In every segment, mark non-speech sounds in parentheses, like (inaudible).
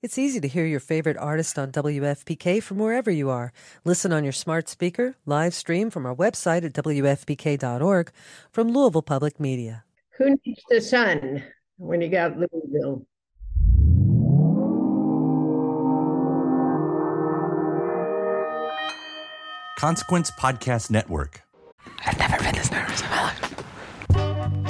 It's easy to hear your favorite artist on WFPK from wherever you are. Listen on your smart speaker, live stream from our website at WFPK.org from Louisville Public Media. Who needs the sun when you got Louisville? Consequence Podcast Network. I've never been this nervous in my life.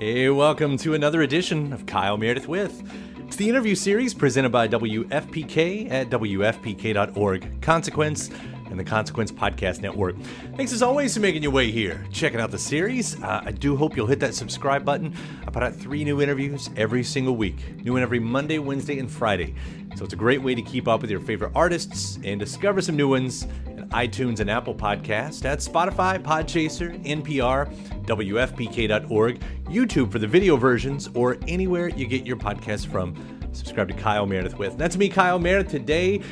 Hey, welcome to another edition of Kyle Meredith with. It's the interview series presented by WFPK at WFPK.org, Consequence, and the Consequence Podcast Network. Thanks as always for making your way here, checking out the series. Uh, I do hope you'll hit that subscribe button. I put out three new interviews every single week, new one every Monday, Wednesday, and Friday. So it's a great way to keep up with your favorite artists and discover some new ones iTunes and Apple Podcast, at Spotify, Podchaser, NPR, WFPK.org, YouTube for the video versions, or anywhere you get your podcast from. Subscribe to Kyle Meredith with. That's me, Kyle Meredith, today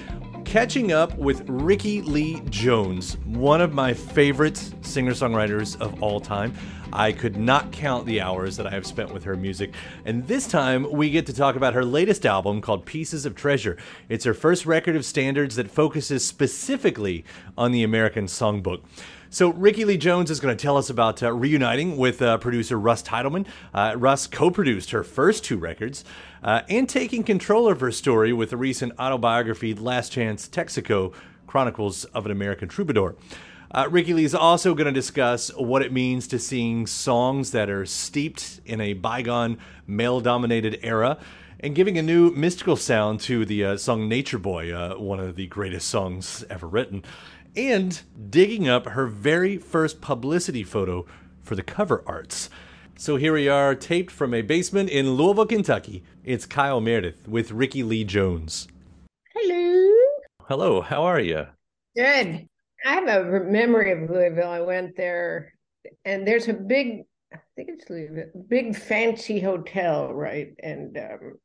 catching up with Rickie Lee Jones, one of my favorite singer songwriters of all time. I could not count the hours that I have spent with her music. And this time, we get to talk about her latest album called Pieces of Treasure. It's her first record of standards that focuses specifically on the American songbook. So, Rickie Lee Jones is going to tell us about uh, reuniting with uh, producer Russ Titelman. Uh, Russ co produced her first two records uh, and taking control of her story with the recent autobiography Last Chance Texaco Chronicles of an American Troubadour. Uh, Rickie Lee is also going to discuss what it means to sing songs that are steeped in a bygone male dominated era and giving a new mystical sound to the uh, song Nature Boy, uh, one of the greatest songs ever written, and digging up her very first publicity photo for the cover arts. So here we are, taped from a basement in Louisville, Kentucky. It's Kyle Meredith with Rickie Lee Jones. Hello. Hello, how are you? Good. I have a memory of Louisville. I went there, and there's a big, I think it's Louisville, big fancy hotel, right? And um,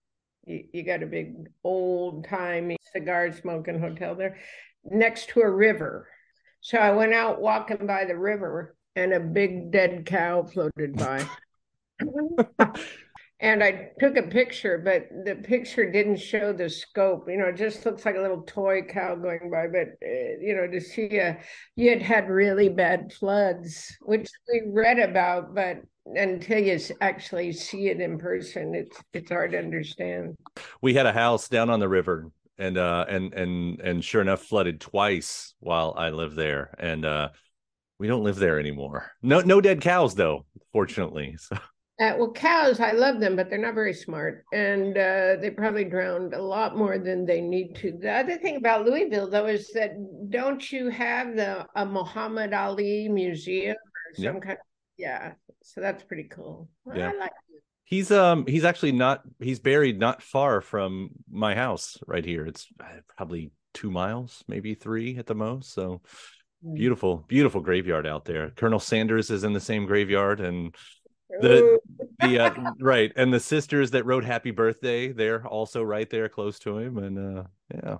you, you got a big old timey cigar smoking hotel there next to a river. So I went out walking by the river, and a big dead cow floated by. (laughs) and I took a picture, but the picture didn't show the scope. You know, it just looks like a little toy cow going by. But uh, you know, to see a you had had really bad floods, which we read about, but until you actually see it in person, it's it's hard to understand. We had a house down on the river, and uh, and and and sure enough, flooded twice while I lived there, and uh, we don't live there anymore. No, no dead cows though, fortunately. (laughs) So. Uh, well, cows, I love them, but they're not very smart, and uh, they probably drowned a lot more than they need to. The other thing about Louisville, though, is that don't you have the a Muhammad Ali museum or some Yep. kind? Of, yeah, so that's pretty cool. Well, Yeah. I like He's um he's actually not he's buried not far from my house right here. It's uh, probably two miles, maybe three at the most. So Mm. beautiful, beautiful graveyard out there. Colonel Sanders is in the same graveyard, and the the uh, (laughs) right and the sisters that wrote Happy Birthday, they're also right there close to him. And uh yeah,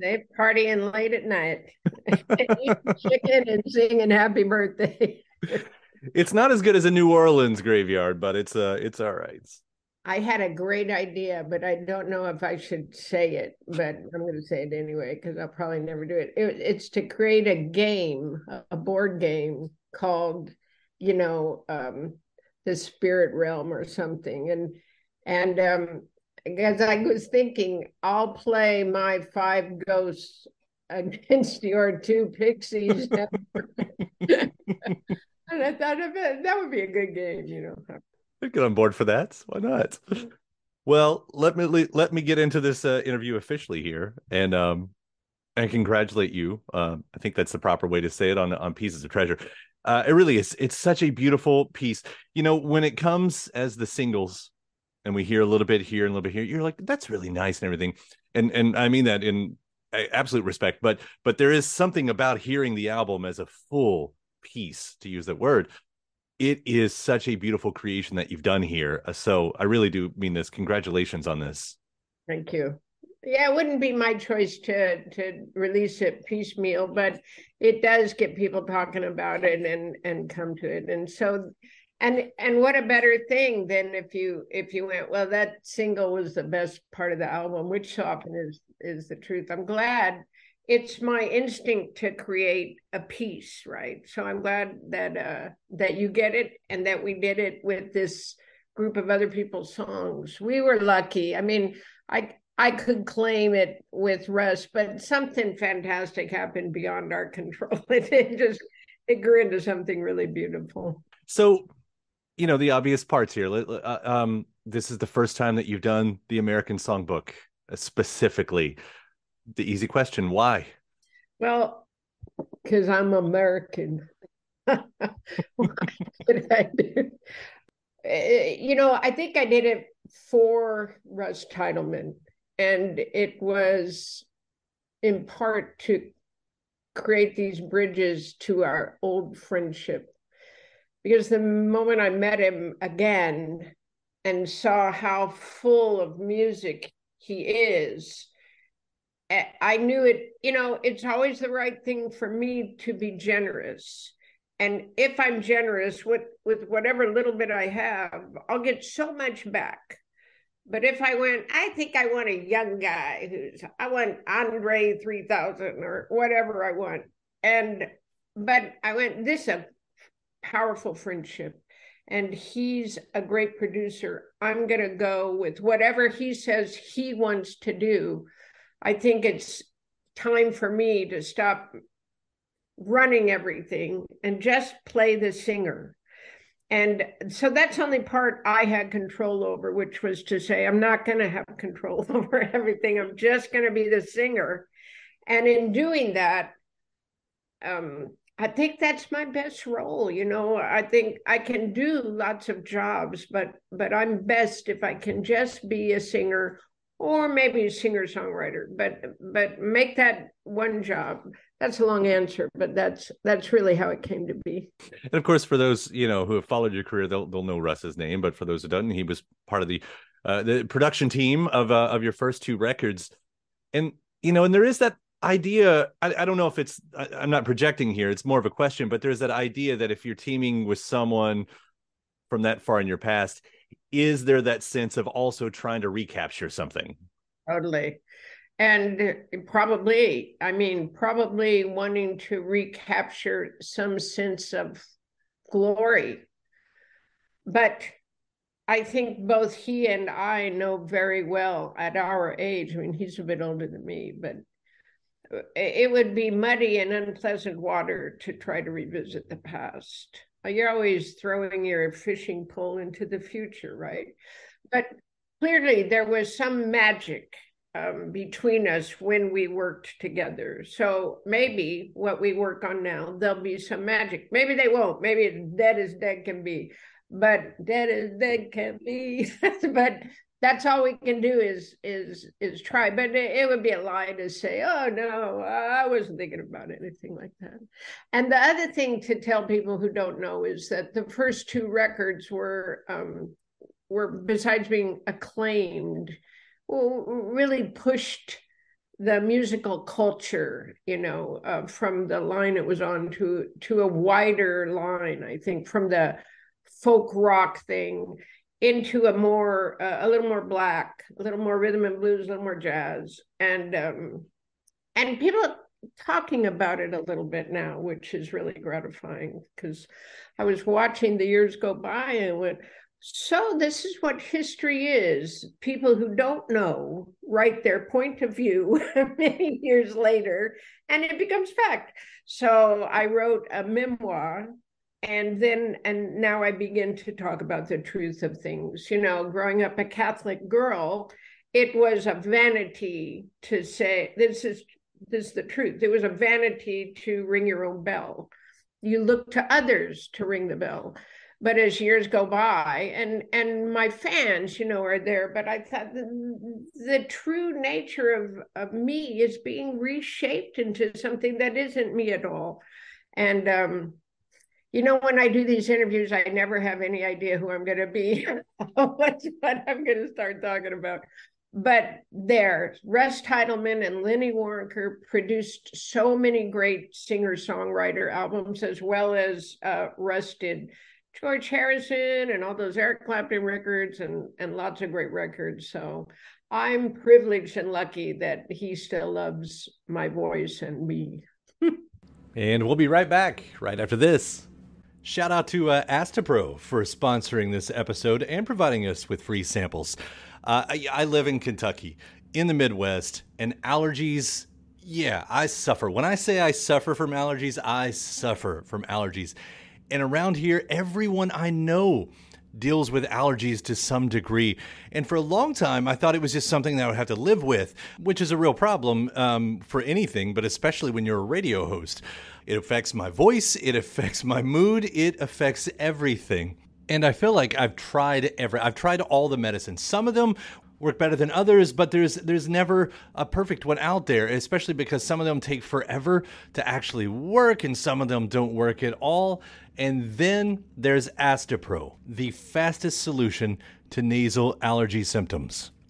They partying late at night, (laughs) eating chicken and singing happy birthday. (laughs) it's not as good as a New Orleans graveyard, but it's uh it's all right. I had a great idea, but I don't know if I should say it, but I'm going to say it anyway because I'll probably never do it. it. It's to create a game, a- a board game called, you know, um, the spirit realm or something. And and um as I was thinking, I'll play my five ghosts (laughs) against your two pixies. (laughs) (laughs) I thought that would be a good game, you know. I'd get on board for that. Why not? Well, let me let me get into this uh, interview officially here, and um, and congratulate you. Um, I think that's the proper way to say it on on pieces of treasure. Uh, it really is. It's such a beautiful piece. You know, when it comes as the singles, and we hear a little bit here and a little bit here, you're like, that's really nice and everything. And and I mean that in absolute respect. But but there is something about hearing the album as a full piece, to use that word. It is such a beautiful creation that you've done here. Uh, so I really do mean this. Congratulations on this. Thank you yeah, it wouldn't be my choice to to release it piecemeal, but it does get people talking about it and and come to it. And so and and what a better thing than if you if you went, well, that single was the best part of the album, which often is is the truth. I'm glad it's my instinct to create a piece, right? So I'm glad that uh that you get it and that we did it with this group of other people's songs. We were lucky. I mean, I I could claim it with Russ, but something fantastic happened beyond our control. (laughs) It, just it grew into something really beautiful. So, you know, the obvious parts here. Uh, um, this is the first time that you've done the American Songbook uh, specifically. The easy question: Why? Well, because I'm American. (laughs) what did I do? Uh, you know, I think I did it for Russ Titelman and it was in part to create these bridges to our old friendship because the moment i met him again and saw how full of music he is i knew it you know it's always the right thing for me to be generous and if i'm generous with with whatever little bit i have i'll get so much back but if I went, I think I want a young guy who's, I want Andre 3000 or whatever I want. And, but I went, this a powerful friendship. And he's a great producer. I'm going to go with whatever he says he wants to do. I think it's time for me to stop running everything and just play the singer and so that's only part I had control over, which was to say, I'm not going to have control (laughs) over everything. I'm just going to be the singer. And in doing that, um, I think that's my best role. You know, I think I can do lots of jobs, but but I'm best if I can just be a singer or maybe a singer songwriter. But but make that one job that's a long answer, but that's that's really how it came to be. And of course, for those you know who have followed your career, they'll they'll know Russ's name. But for those who don't, he was part of the uh, the production team of uh, of your first two records, and you know, and there is that idea. I, I don't know if it's I, I'm not projecting here. It's more of a question, but there's that idea that if you're teaming with someone from that far in your past, is there that sense of also trying to recapture something? Totally. And uh, probably i mean probably wanting to recapture some sense of glory. But i think both he and i know very well at our age i mean he's a bit older than me but uh, it would be muddy and unpleasant water to try to revisit the past you're always throwing your fishing pole into the future right but clearly there was some magic um, between us when we worked together. So maybe what we work on now, there'll be some magic. Maybe they won't. Maybe dead as dead can be, but dead as dead can be. (laughs) but that's all we can do is is is try. But it, it would be a lie to say, "Oh no, I wasn't thinking about anything like that." And the other thing to tell people who don't know is that the first two records were um, were besides being acclaimed really pushed the musical culture, you know, uh, from the line it was on to to a wider line. I think from the folk rock thing into a more uh, a little more black, a little more rhythm and blues, a little more jazz, and um, and people talking about it a little bit now, which is really gratifying because I was watching the years go by and went, so this is what history is. People who don't know write their point of view (laughs) many years later, and it becomes fact. So I wrote a memoir and then and now i begin to talk about the truth of things. You know growing up a catholic girl it was a vanity to say this is this is the truth. It was a vanity to ring your own bell. You look to others to ring the bell. But as years go by and and my fans you know are there but i thought the, the true nature of of me is being reshaped into something that isn't me at all. And um you know when i do these interviews i never have any idea who i'm going to be (laughs) what i'm going to start talking about but there, Russ Titelman and Lenny Waronker produced so many great singer songwriter albums, as well as uh, Russ did George Harrison and all those Eric Clapton records and, and lots of great records. So I'm privileged and lucky that he still loves my voice and me. (laughs) and we'll be right back right after this. Shout out to uh, Astepro for sponsoring this episode and providing us with free samples. Uh, I, I live in Kentucky, in the Midwest, and allergies. Yeah, I suffer. When I say I suffer from allergies, I suffer from allergies. And around here, everyone I know deals with allergies to some degree. And for a long time, I thought it was just something that I would have to live with, which is a real problem um, for anything, but especially when you're a radio host. It affects my voice, it affects my mood, it affects everything. And I feel like I've tried every I've tried all the medicines. Some of them work better than others, but there's there's never a perfect one out there, especially because some of them take forever to actually work and some of them don't work at all. And then there's Astepro, the fastest solution to nasal allergy symptoms.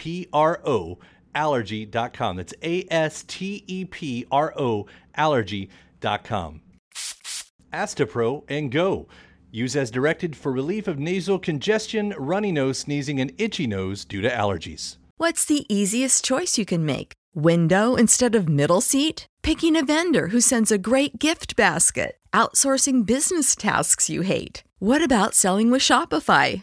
P R O allergy.com. That's A S T E P R O allergy.com. Astepro and go. Use as directed for relief of nasal congestion, runny nose, sneezing, and itchy nose due to allergies. What's the easiest choice you can make? Window instead of middle seat? Picking a vendor who sends a great gift basket? Outsourcing business tasks you hate? What about selling with Shopify?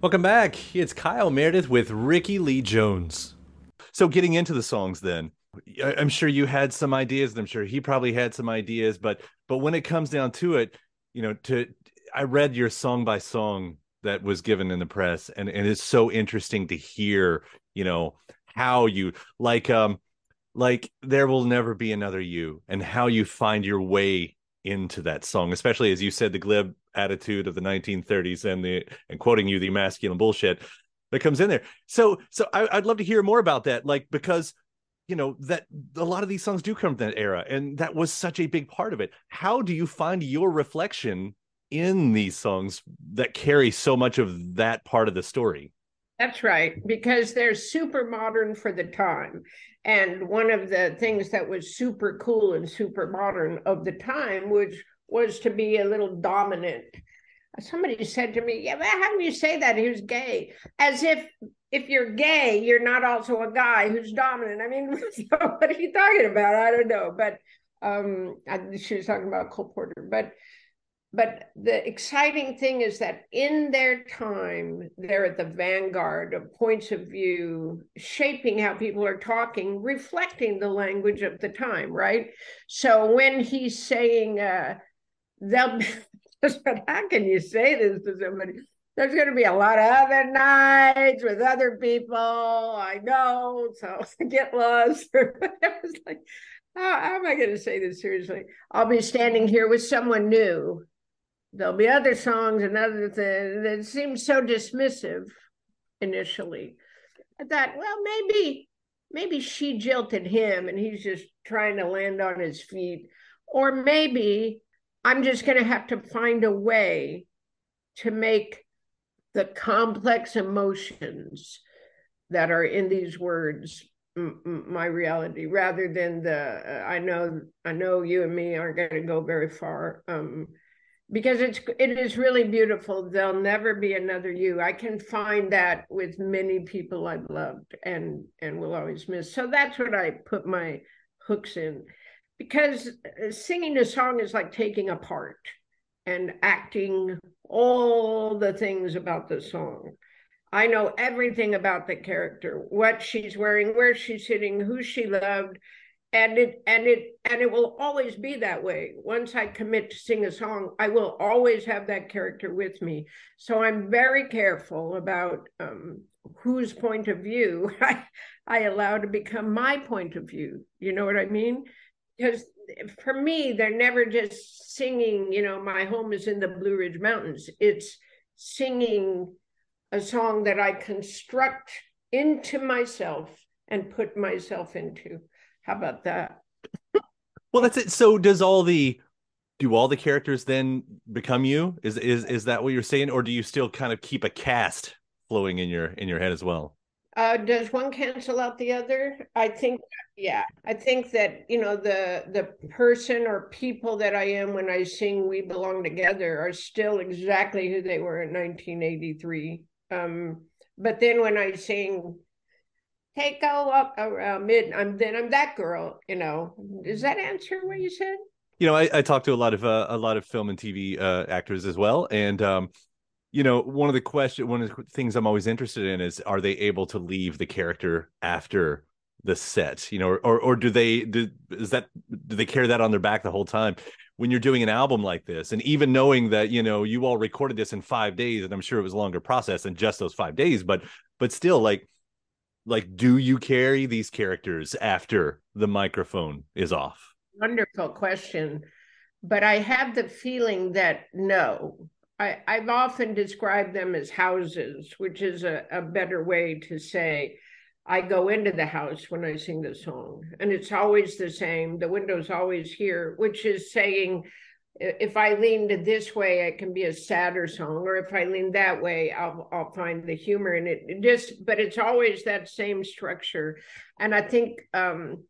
Welcome back. It's Kyle Meredith with Rickie Lee Jones. So, getting into the songs, then I'm sure you had some ideas, and I'm sure he probably had some ideas. But but when it comes down to it, you know, to I read your song by song that was given in the press, and and it's so interesting to hear, you know, how you like um like there will never be another you, and how you find your way into that song, especially as you said, the glib attitude of the 1930s and the and quoting you the masculine bullshit that comes in there. So so I, would love to hear more about that, like because you know that a lot of these songs do come from that era and that was such a big part of it. How do you find your reflection in these songs that carry so much of that part of the story? That's right because they're super modern for the time. And one of the things that was super cool and super modern of the time which was to be a little dominant somebody said to me yeah but how can you say that was gay as if if you're gay, you're not also a guy who's dominant. I mean, (laughs) what are you talking about? I don't know. But um, I, she was talking about Cole Porter. But but the exciting thing is that in their time, they're at the vanguard of points of view, shaping how people are talking, reflecting the language of the time, right? So when he's saying, uh, they'll, (laughs) how can you say this to somebody? there's going to be a lot of other nights with other people. I know. So (laughs) get lost. I was like, how, how am I going to say this seriously? I'll be standing here with someone new. There'll be other songs and other things that seemed so dismissive initially. I thought, well, maybe, maybe she jilted him and he's just trying to land on his feet. Or maybe I'm just going to have to find a way to make the complex emotions that are in these words my reality rather than the uh, i know i know you and me aren't going to go very far um, because it's it is really beautiful. There'll never be another you. I can find that with many people i've loved and and will always miss. So that's what i put my hooks in because uh, singing a song is like taking a part and acting all the things about the song. I know everything about the character, what she's wearing, where she's sitting, who she loved, and it and it and it will always be that way. Once I commit to sing a song, I will always have that character with me. So I'm very careful about um, whose point of view (laughs) I, I allow to become my point of view. You know what I mean? Because for me, they're never just singing, you know, my home is in the Blue Ridge Mountains. It's singing a song that I construct into myself and put myself into. How about that? well, that's it. So does all the do all the characters then become you? Is is is that what you're saying or do you still kind of keep a cast flowing in your in your head as well? Uh, does one cancel out the other? I think, yeah, I think that you know the the person or people that I am when I sing "We Belong Together" are still exactly who they were in 1983. Um, but then when I sing "Take a Walk Around Mid," I'm then I'm that girl. You know, does that answer what you said? You know, I, I talked to a lot of uh, a lot of film and TV uh, actors as well, and um, you know one of the question one of the things i'm always interested in is are they able to leave the character after the set you know or or do they do is that do they carry that on their back the whole time? When you're doing an album like this and even knowing that you know you all recorded this in five days and i'm sure it was a longer process than just those five days but but still like like do you carry these characters after the microphone is off? Wonderful question but i have the feeling that no I, I've often described them as houses, which is a, a better way to say I go into the house when I sing the song. And it's always the same. The window's always here, which is saying if I lean to this way, it can be a sadder song, or if I lean that way, I'll I'll find the humor in it. it just, but it's always that same structure, and I think um,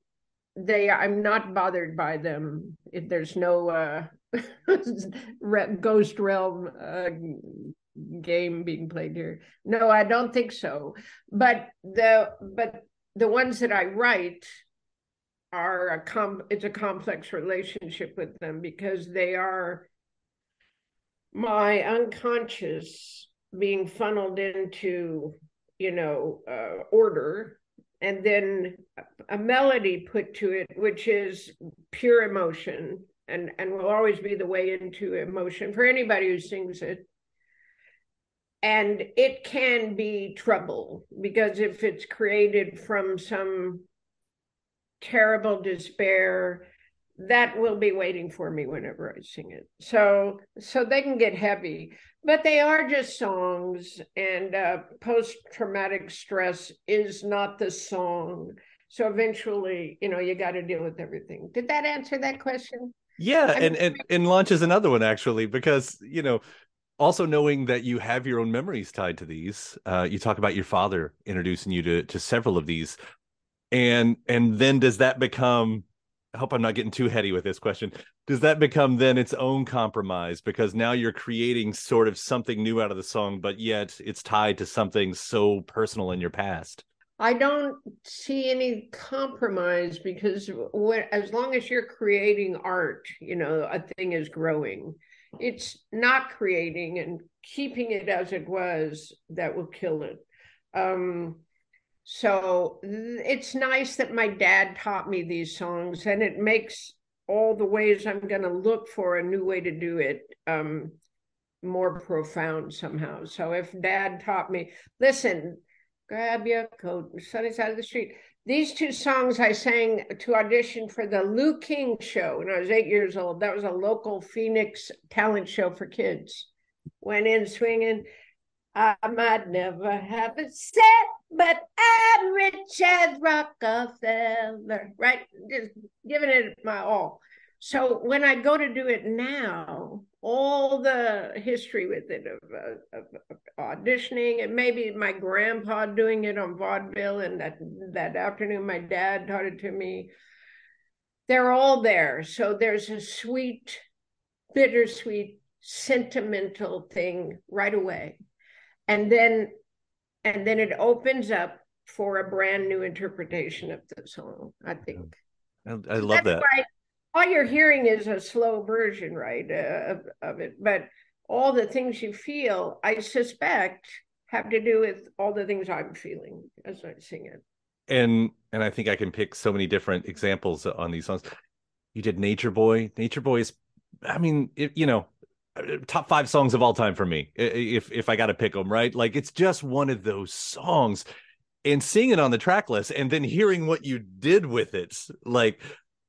they. I'm not bothered by them. There's no uh, (laughs) ghost realm uh, game being played here. No, I don't think so. But the but the ones that I write are a com it's a complex relationship with them because they are my unconscious being funneled into you know uh, order and then a melody put to it which is pure emotion and and will always be the way into emotion for anybody who sings it and it can be trouble because if it's created from some terrible despair that will be waiting for me whenever i sing it so so they can get heavy but they are just songs and uh, post-traumatic stress is not the song So eventually, you know, you got to deal with everything. Did that answer that question? Yeah, and, and and launches another one actually because you know also knowing that you have your own memories tied to these. Uh, you talk about your father introducing you to to several of these, and and then does that become? I hope I'm not getting too heady with this question. Does that become then its own compromise because now you're creating sort of something new out of the song, but yet it's tied to something so personal in your past? I don't see any compromise because when, as long as you're creating art, you know, a thing is growing. It's not creating and keeping it as it was that will kill it. Um, so it's nice that my dad taught me these songs, and it makes all the ways I'm going to look for a new way to do it um, more profound somehow. So if dad taught me, listen, grab your coat, sunny side of the street. These two songs I sang to audition for the Lew King show when I was eight years old. That was a local Phoenix talent show for kids. Went in swinging. I might never have it set, but I'm rich as Rockefeller, right? Just giving it my all. So when I go to do it now, all the history with it of, of, of, auditioning and maybe my grandpa doing it on vaudeville and that that afternoon my dad taught it to me they're all there. So there's a sweet bittersweet sentimental thing right away. And then and then it opens up for a brand new interpretation of the song i think. I, I love that. why all you're hearing is a slow version, right, of, of it. But all the things you feel, I suspect, have to do with all the things I'm feeling as I sing it. And and I think I can pick so many different examples on these songs. You did Nature Boy. Nature Boy is, I mean, it, you know, top five songs of all time for me. If if I got to pick them, right? Like it's just one of those songs. And seeing it on the track list, and then hearing what you did with it, like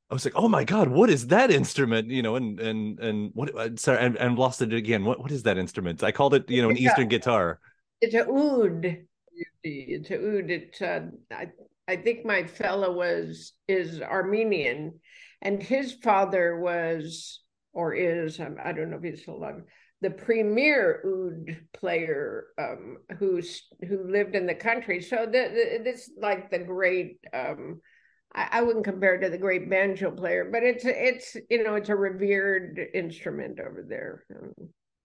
I was like, oh my god, what is that instrument? You know, and and and what? Uh, sorry, and, and lost it again. What what is that instrument? I called it, you know, an Eastern guitar. It's a oud. It's a oud. It's uh, I I think my fellow was is Armenian, and his father was or is um, I don't know if he's still alive. The premier oud player um, who's who lived in the country. So the, the, this like the great. Um, I, I wouldn't compare it to the great banjo player, but it's it's you know it's a revered instrument over there,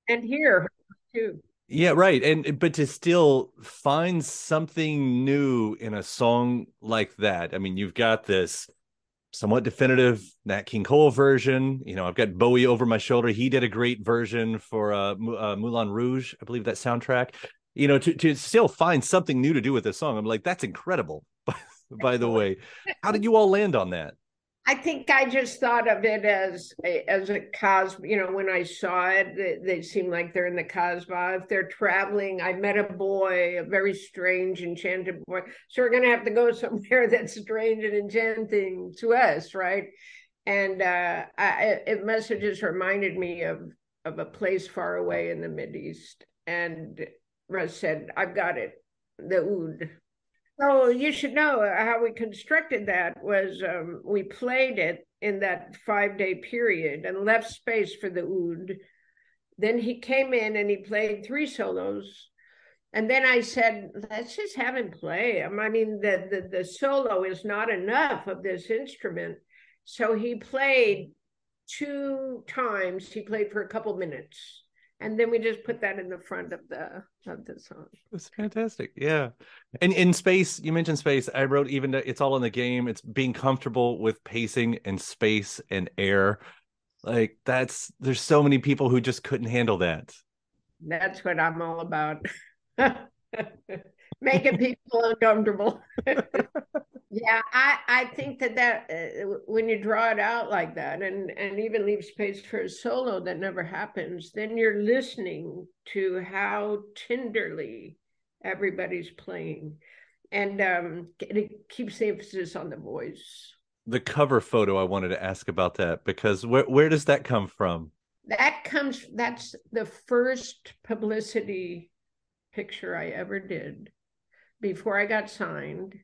and here too. Yeah, right. And but to still find something new in a song like that. I mean, you've got this somewhat definitive Nat King Cole version. You know, I've got Bowie over my shoulder. He did a great version for uh, uh Moulin Rouge, I believe that soundtrack. You know, to to still find something new to do with this song, I'm like, that's incredible. (laughs) by the way. How did you all land on that? I think I just thought of it as a, as a cos. You know, when I saw it, they, they seem like they're in the Casbah. If they're traveling, I met a boy, a very strange, enchanted boy. So we're going to have to go (laughs) somewhere that's strange and enchanting to us, right? And uh, I, it must have just reminded me of of a place far away in the Mid East. And Russ said, "I've got it, the oud." So you should know uh, how we constructed that was um, we played it in that five day period and left space for the oud. Then he came in and he played three solos. And then I said, let's just have him play. I mean, the, the, the solo is not enough of this instrument. So he played two times. He played for a couple minutes and then we just put that in the front of the of the song. it's fantastic. Yeah, and in space, you mentioned space. I wrote even to, it's all in the game. It's being comfortable with pacing and space and air. Like that's there's so many people who just couldn't handle that. That's what I'm all about. (laughs) Making people uncomfortable. (laughs) Yeah, I, I think that that uh, when you draw it out like that and, and even leave space for a solo that never happens, then you're listening to how tenderly everybody's playing. And um, it keeps the emphasis on the voice. The cover photo, I wanted to ask about that because where, where does that come from? That comes, that's the first publicity picture I ever did before I got signed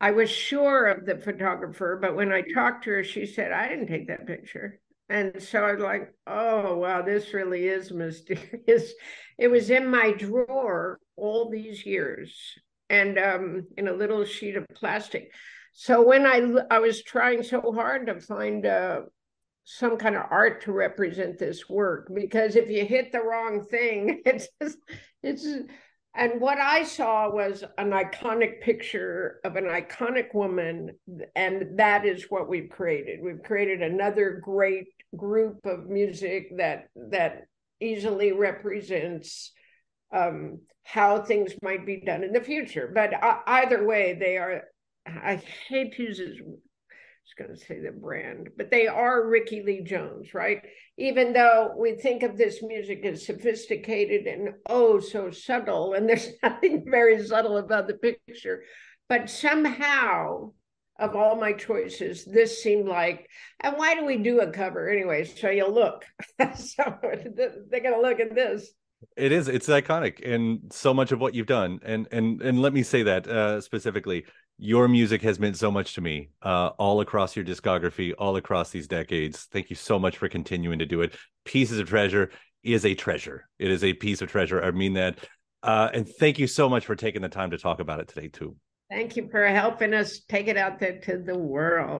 I was sure of the photographer, but when I talked to her, she said, I didn't take that picture. And so I was like, oh, wow, this really is mysterious. (laughs) It was in my drawer all these years and um, in a little sheet of plastic. So when I, I was trying so hard to find uh, some kind of art to represent this work, because if you hit the wrong thing, (laughs) it's just, it's and what I saw was an iconic picture of an iconic woman, and that is what we've created. We've created another great group of music that that easily represents um, how things might be done in the future. But uh, either way, they are. I hate to use was going to say the brand, but they are Rickie Lee Jones, right? Even though we think of this music as sophisticated and oh so subtle, and there's (laughs) nothing very subtle about the picture, but somehow of all my choices, this seemed like, and why do we do a cover anyway? So you look. (laughs) so they're going to look at this. It is. It's iconic, and so much of what you've done. And and and let me say that uh, specifically your music has meant so much to me uh, all across your discography all across these decades. Thank you so much for continuing to do it. Pieces of treasure is a treasure. It is a piece of treasure. I mean that. Uh, and thank you so much for taking the time to talk about it today too. Thank you for helping us take it out there to the world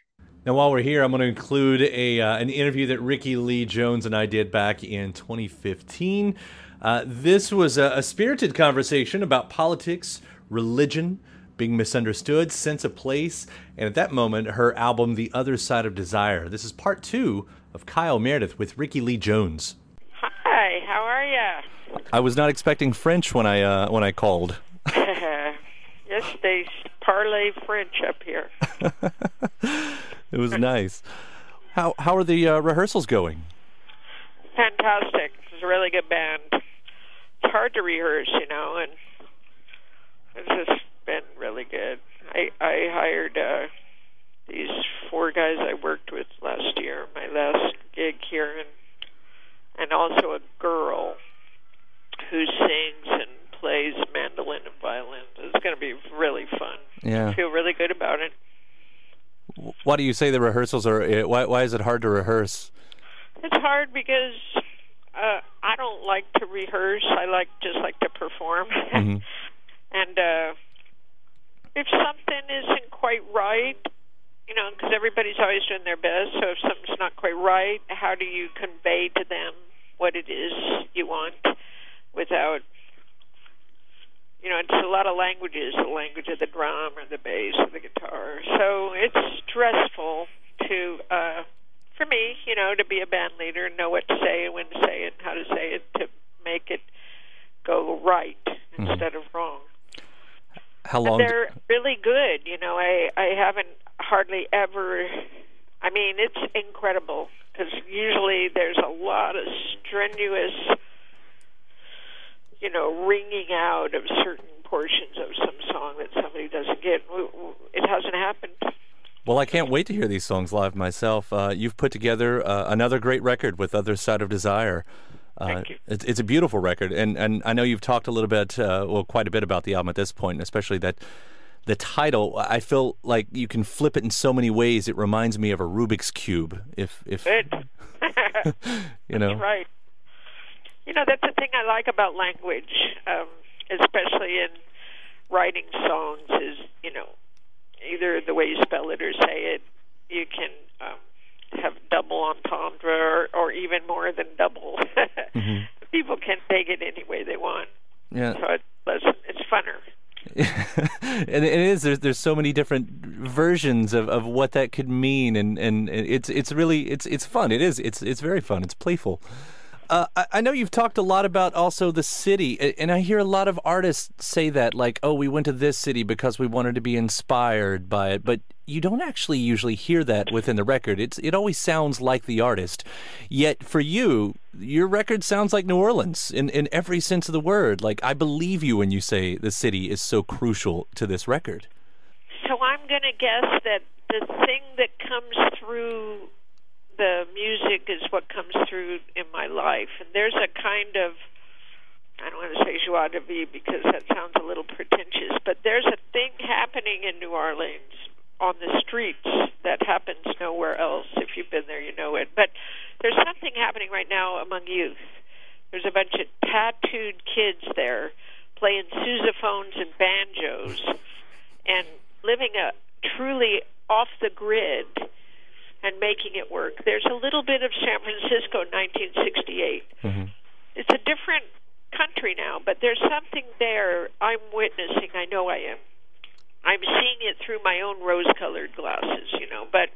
Now, while we're here, I'm going to include a uh, an interview that Rickie Lee Jones and I did back in 2015. Uh, this was a, a, spirited conversation about politics, religion, being misunderstood, sense of place, and at that moment, her album "The Other Side of Desire." This is part two of Kyle Meredith with Rickie Lee Jones. Hi, how are you? I was not expecting French when I uh, when I called. yes, they parlay French up here. (laughs) it was nice. How how are the uh, rehearsals going? Fantastic. It's a really good band. It's hard to rehearse, you know, and it's just been really good. I I hired uh, these four guys I worked with last year, my last gig here, and and also a girl who sings and plays mandolin and violin. It's going to be really fun. Yeah, I feel really good about it. Why do you say the rehearsals are? Eh, why why is it hard to rehearse? It's hard because uh, I don't like to rehearse. I like just like to perform. Mm-hmm. (laughs) and uh, if something isn't quite right, you know, because everybody's always doing their best. So if something's not quite right, how do you convey to them what it is you want without you know, it's a lot of languages, the language of the drum or the bass or the guitar. So it's stressful to, uh, for me, you know, to be a band leader and know what to say and when to say it and how to say it to make it go right mm-hmm. instead of wrong. How long? But they're really good. You know, I I haven't hardly ever. I mean, it's incredible because usually there's a lot of strenuous you know, ringing out of certain portions of some song that somebody doesn't get. It hasn't happened. Well, I can't wait to hear these songs live myself. Uh, you've put together uh, another great record with Other Side of Desire. Uh, Thank you. It's, it's, a beautiful record, and, and I know you've talked a little bit, uh, well, quite a bit about the album at this point, especially that the title. I feel like you can flip it in so many ways. It reminds me of a Rubik's cube. If if (laughs) (laughs) you know, That's right. You know, that's the thing I like about language, um, especially in writing songs, is, you know, either the way you spell it or say it, you can um, have double entendre or, or even more than double. (laughs) mm-hmm. People can take it any way they want. Yeah. So it's, it's funner. (laughs) and it is there's there's so many different versions of, of what that could mean and, and it's it's really it's it's fun it is it's it's very fun it's playful Uh, I, know you've talked a lot about also the city, and I hear a lot of artists say that, like, "Oh, we went to this city because we wanted to be inspired by it," but you don't actually usually hear that within the record. It's it always sounds like the artist. Yet for you, your record sounds like New Orleans in in every sense of the word. Like I believe you when you say the city is so crucial to this record. So I'm going to guess that the thing that comes through the music is what comes through in my life. And there's a kind of, I don't want to say joie de vivre because that sounds a little pretentious, but there's a thing happening in New Orleans on the streets that happens nowhere else. If you've been there, you know it. But there's something happening right now among youth. There's a bunch of tattooed kids there playing sousaphones and banjos and living a truly off the grid and making it work. There's a little bit of San Francisco 1968. Mm-hmm. It's a different country now, but there's something there I'm witnessing. I know I am. I'm seeing it through my own rose-colored glasses, you know, but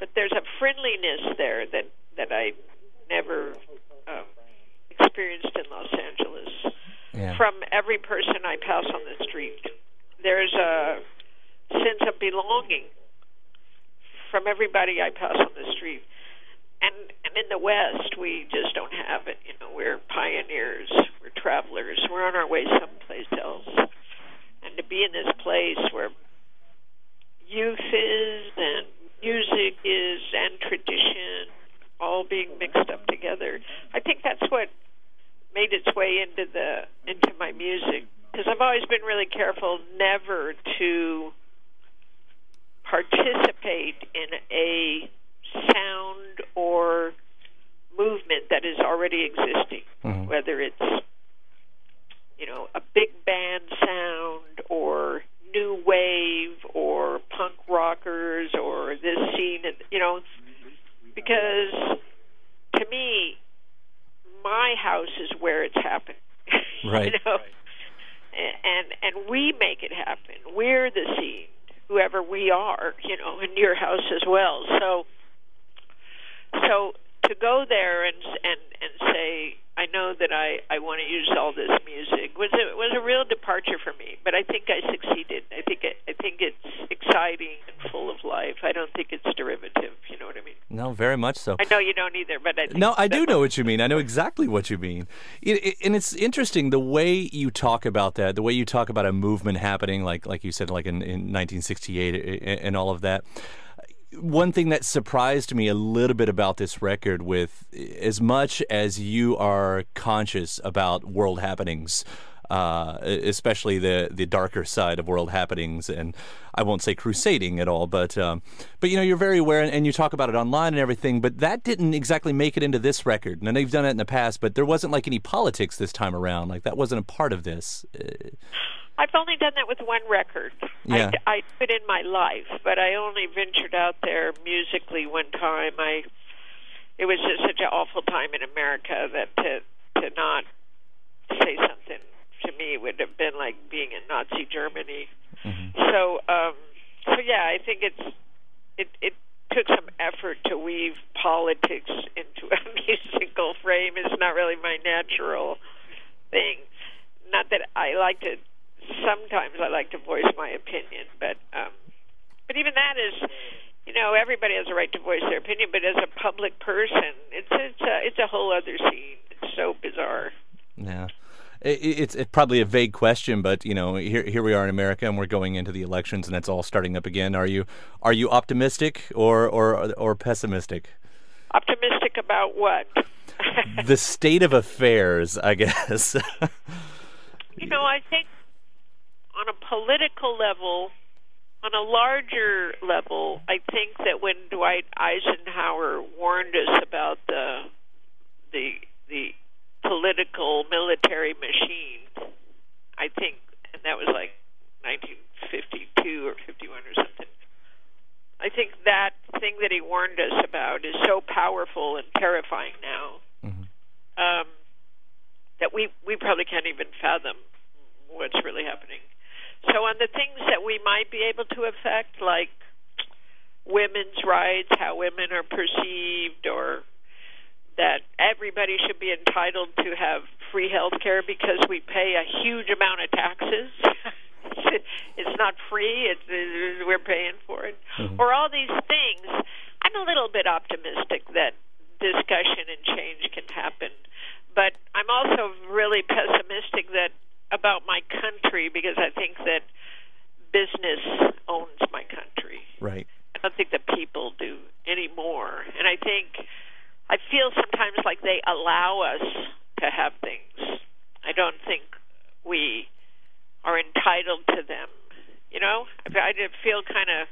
but there's a friendliness there that that I never um, experienced in Los Angeles. Yeah. From every person I pass on the street, there's a sense of belonging from everybody I pass on the street. And and in the West, we just don't have it. You know, we're pioneers, we're travelers, we're on our way someplace else. And to be in this place where youth is and music is and tradition all being mixed up together, I think that's what made its way into the into my music because I've always been really careful never to participate in a sound or movement that is already existing, Mhm. whether it's you know a big band sound or new wave or punk rockers or this scene, and you know, because to me, my house is where it's happening. (laughs) Right. you know? and and we make it happen. We're the scene, whoever we are, you know, in your house as well. So, so to go there and and and say, I know that I I want to use all this music was a was a real departure for me. But I think I succeeded. I think it, I think it's exciting and full of life. I don't think it's derivative. You know what I mean? No, very much so. I know you don't either, but I No, I do know what you mean. I know exactly what you mean. It, it, and it's interesting the way you talk about that, the way you talk about a movement happening, like like you said, like in, in 1968 and all of that. One thing that surprised me a little bit about this record, with as much as you are conscious about world happenings, uh, especially the the darker side of world happenings, and I won't say crusading at all, but um, but you know you're very aware, and, and you talk about it online and everything. But that didn't exactly make it into this record. And you've done it in the past, but there wasn't like any politics this time around. Like that wasn't a part of this. Uh, I've only done that with one record. Yeah. I, I it in my life, but I only ventured out there musically one time. I it was just such an awful time in America that to to not say something to me would have been like being in Nazi Germany. So um so yeah, I think it's it it took some effort to weave politics into (laughs) a musical frame. It's not really my natural thing. Not that I like to sometimes I like to voice my opinion, but um but even that is you know, everybody has a right to voice their opinion, but as a public person, it's it's a it's a whole other scene. It's so bizarre. Yeah. It, it's it's probably a vague question, but you know, here here we are in America, and we're going into the elections, and it's all starting up again. Are you are you optimistic or or or pessimistic? Optimistic about what? (laughs) the state of affairs, I guess. (laughs) you know, I think on a political level, on a larger level, I think that when Dwight Eisenhower warned us about the the the political military machine, I think, and that was like 1952 or 51 or something. I think that thing that he warned us about is so powerful and terrifying now um, that we we probably can't even fathom what's really happening. So on the things that we might be able to affect, like women's rights, how women are perceived, or that everybody should be entitled to have free health care because we pay a huge amount of taxes. (laughs) it's not free; it's, we're paying for it, mm-hmm. or all these things. I'm a little bit optimistic that discussion and change can happen, but I'm also really pessimistic that about my country because I think that business owns my country. Right. I don't think that people do anymore, and I think I feel sometimes like they allow us to have things. I don't think we are entitled to them. You know, I feel kind of.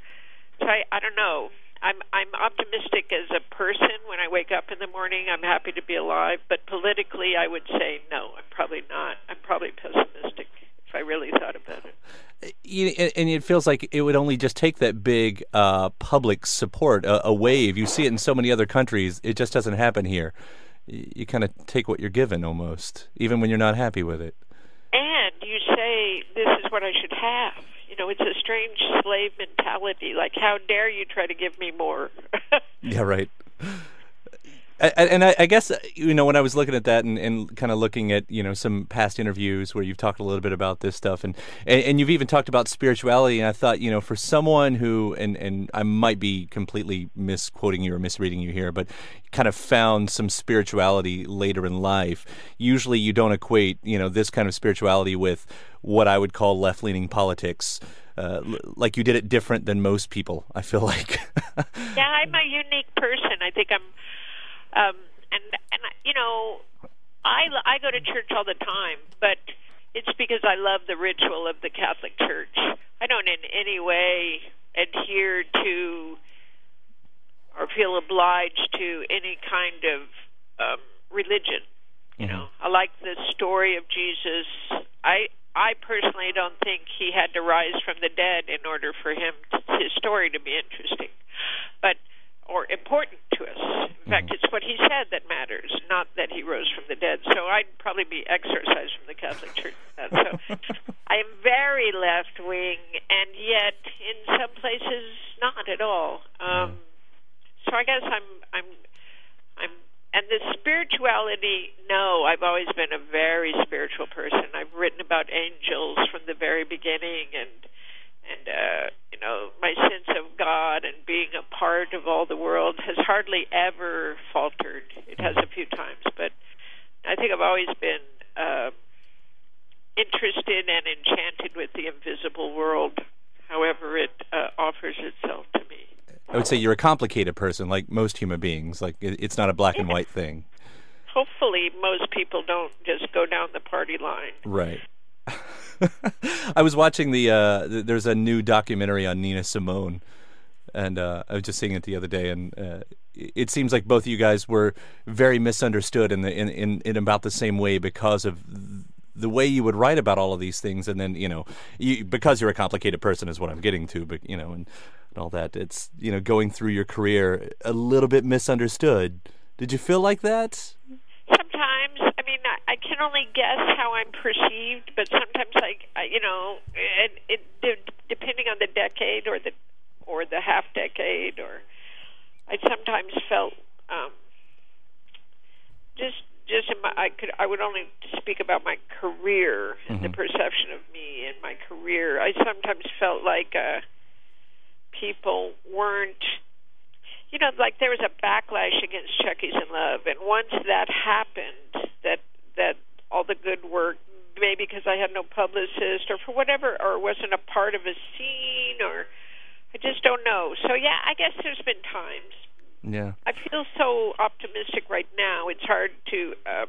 I, I don't know. I'm I'm optimistic as a person when I wake up in the morning. I'm happy to be alive, but politically, I would say no. I'm probably not. I'm probably pessimistic I really thought about it. And it feels like it would only just take that big uh, public support, a, a wave. You see it in so many other countries. It just doesn't happen here. You kind of take what you're given almost, even when you're not happy with it. And you say, this is what I should have. You know, it's a strange slave mentality. Like, how dare you try to give me more? (laughs) yeah, right and I, I, guess you know when I was looking at that and, and kind of looking at you know some past interviews where you've talked a little bit about this stuff and, and, and you've even talked about spirituality and I thought you know for someone who and and I might be completely misquoting you or misreading you here but kind of found some spirituality later in life usually you don't equate you know this kind of spirituality with what I would call left leaning politics. Uh, like you did it different than most people. I feel like. (laughs) yeah, I'm a unique person. I think I'm um, and and you know, I I go to church all the time, but it's because I love the ritual of the Catholic Church. I don't in any way adhere to or feel obliged to any kind of um, religion. You know, mm-hmm. I like the story of Jesus. I I personally don't think he had to rise from the dead in order for him to, his story to be interesting. But or important to us. In fact, mm-hmm. it's what he said that matters, not that he rose from the dead. So I'd probably be exorcised from the Catholic Church. So (laughs) I am very left wing, and yet in some places not at all. Um, so I guess I'm I'm I'm and the spirituality. No, I've always been a very spiritual person. I've written about angels from the very beginning, and uh, you know my sense of God and part of all the world has hardly ever faltered. It has a few times, but I think I've always been uh, interested and enchanted with the invisible world, however it uh, offers itself to me. I would say you're a complicated person, like most human beings. Like it's not a black and white thing. Hopefully, most people don't just go down the party line. Right. (laughs) I was watching the, uh, there's a new documentary on Nina Simone, and uh, I was just seeing it the other day, and uh, it seems like both of you guys were very misunderstood in the in, in, in about the same way because of the way you would write about all of these things, and then you know, you, because you're a complicated person is what I'm getting to, but you know, and, and all that. It's you know, going through your career a little bit misunderstood. Did you feel like that? Sometimes, I mean, I, I can only guess how I'm perceived, but sometimes, like you know, it, it depending on the decade or the or the half decade, or I sometimes felt um, just just in my, I could I would only speak about my career and mm-hmm. the perception of me and my career. I sometimes felt like uh, people weren't you know, like there was a backlash against Chuck E.'s in Love, and once that happened, that that all the good work, maybe because I had no publicist or for whatever, or wasn't a part of a scene, or just don't know. So yeah, I guess there's been times. Yeah. I feel so optimistic right now. It's hard to um,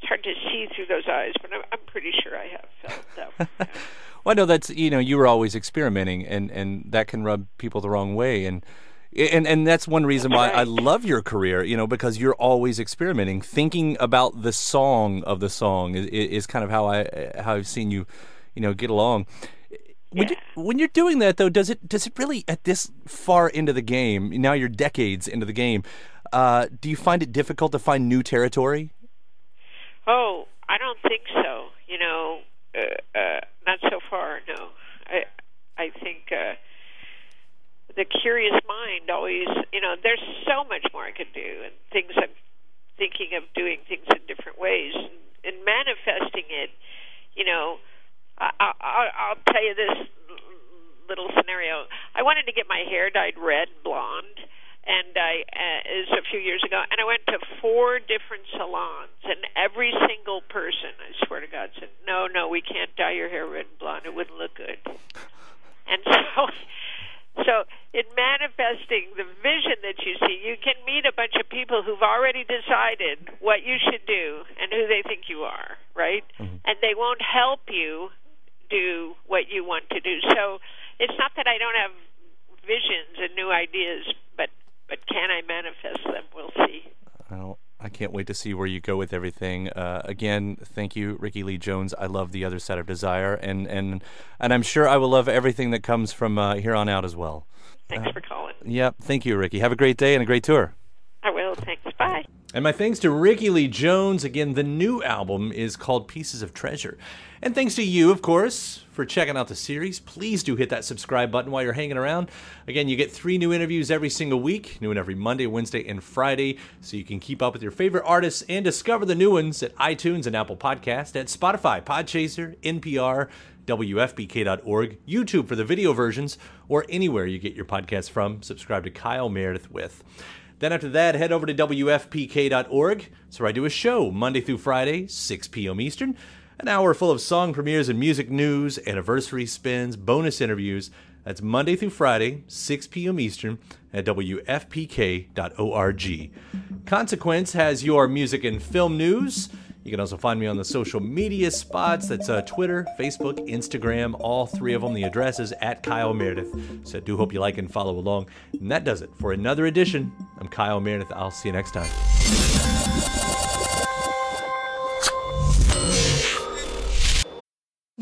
it's hard to see through those eyes, but I'm, I'm pretty sure I have felt that. (laughs) Well, I know that's you know you were always experimenting, and and that can rub people the wrong way, and and and that's one reason why I love your career, you know, because you're always experimenting, thinking about the song of the song is, is kind of how I how I've seen you, you know, get along. When, you, when you're doing that though, does it does it really at this far into the game? Now you're decades into the game. Uh, do you find it difficult to find new territory? Oh, I don't think so. You know, uh, uh, not so far. No, I I think uh, the curious mind always, you know, there's so much more I could do, and things I'm thinking of doing things in different ways, and, and manifesting it. You know, I, I, I'll tell you this little scenario. I wanted to get my hair dyed red blonde, and I uh, is a few years ago, and I went to four different salons, and every single person, I swear to God, said, "No, no, we can't dye your hair red and blonde. It wouldn't look good." (laughs) And so so, in manifesting the vision that you see, you can meet a bunch of people who've already decided what you should do and who they think you are, right? Mm-hmm. And they won't help you do what you want to do. So, it's not that I don't have visions and new ideas, but but can I manifest them? We'll see. Well, I can't wait to see where you go with everything. Uh, again, thank you, Rickie Lee Jones. I love the other side of desire, and and and I'm sure I will love everything that comes from uh, here on out as well. Thanks uh, for calling. Yep. Thank you, Rickie. Have a great day and a great tour. I will. Thanks. Bye. And my thanks to Rickie Lee Jones. Again, the new album is called Pieces of Treasure. And thanks to you, of course, for checking out the series. Please do hit that subscribe button while you're hanging around. Again, you get three new interviews every single week, new one every Monday, Wednesday, and Friday, so you can keep up with your favorite artists and discover the new ones at iTunes and Apple Podcast, at Spotify, Podchaser, NPR, WFPK.org, YouTube for the video versions, or anywhere you get your podcasts from. Subscribe to Kyle Meredith with. Then after that, head over to WFPK.org. So I do a show Monday through Friday, 6 p.m. Eastern. An hour full of song premieres and music news, anniversary spins, bonus interviews. That's Monday through Friday, 6 p.m. Eastern at WFPK.org. Consequence has your music and film news. You can also find me on the social media spots. That's uh, Twitter, Facebook, Instagram, all three of them. The address is at Kyle Meredith. So I do hope you like and follow along. And that does it for another edition. I'm Kyle Meredith. I'll see you next time.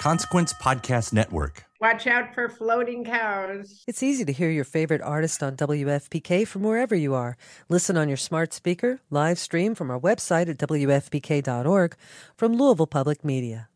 Consequence Podcast Network. Watch out for floating cows. It's easy to hear your favorite artist on WFPK from wherever you are. Listen on your smart speaker, live stream from our website at WFPK.org from Louisville Public Media.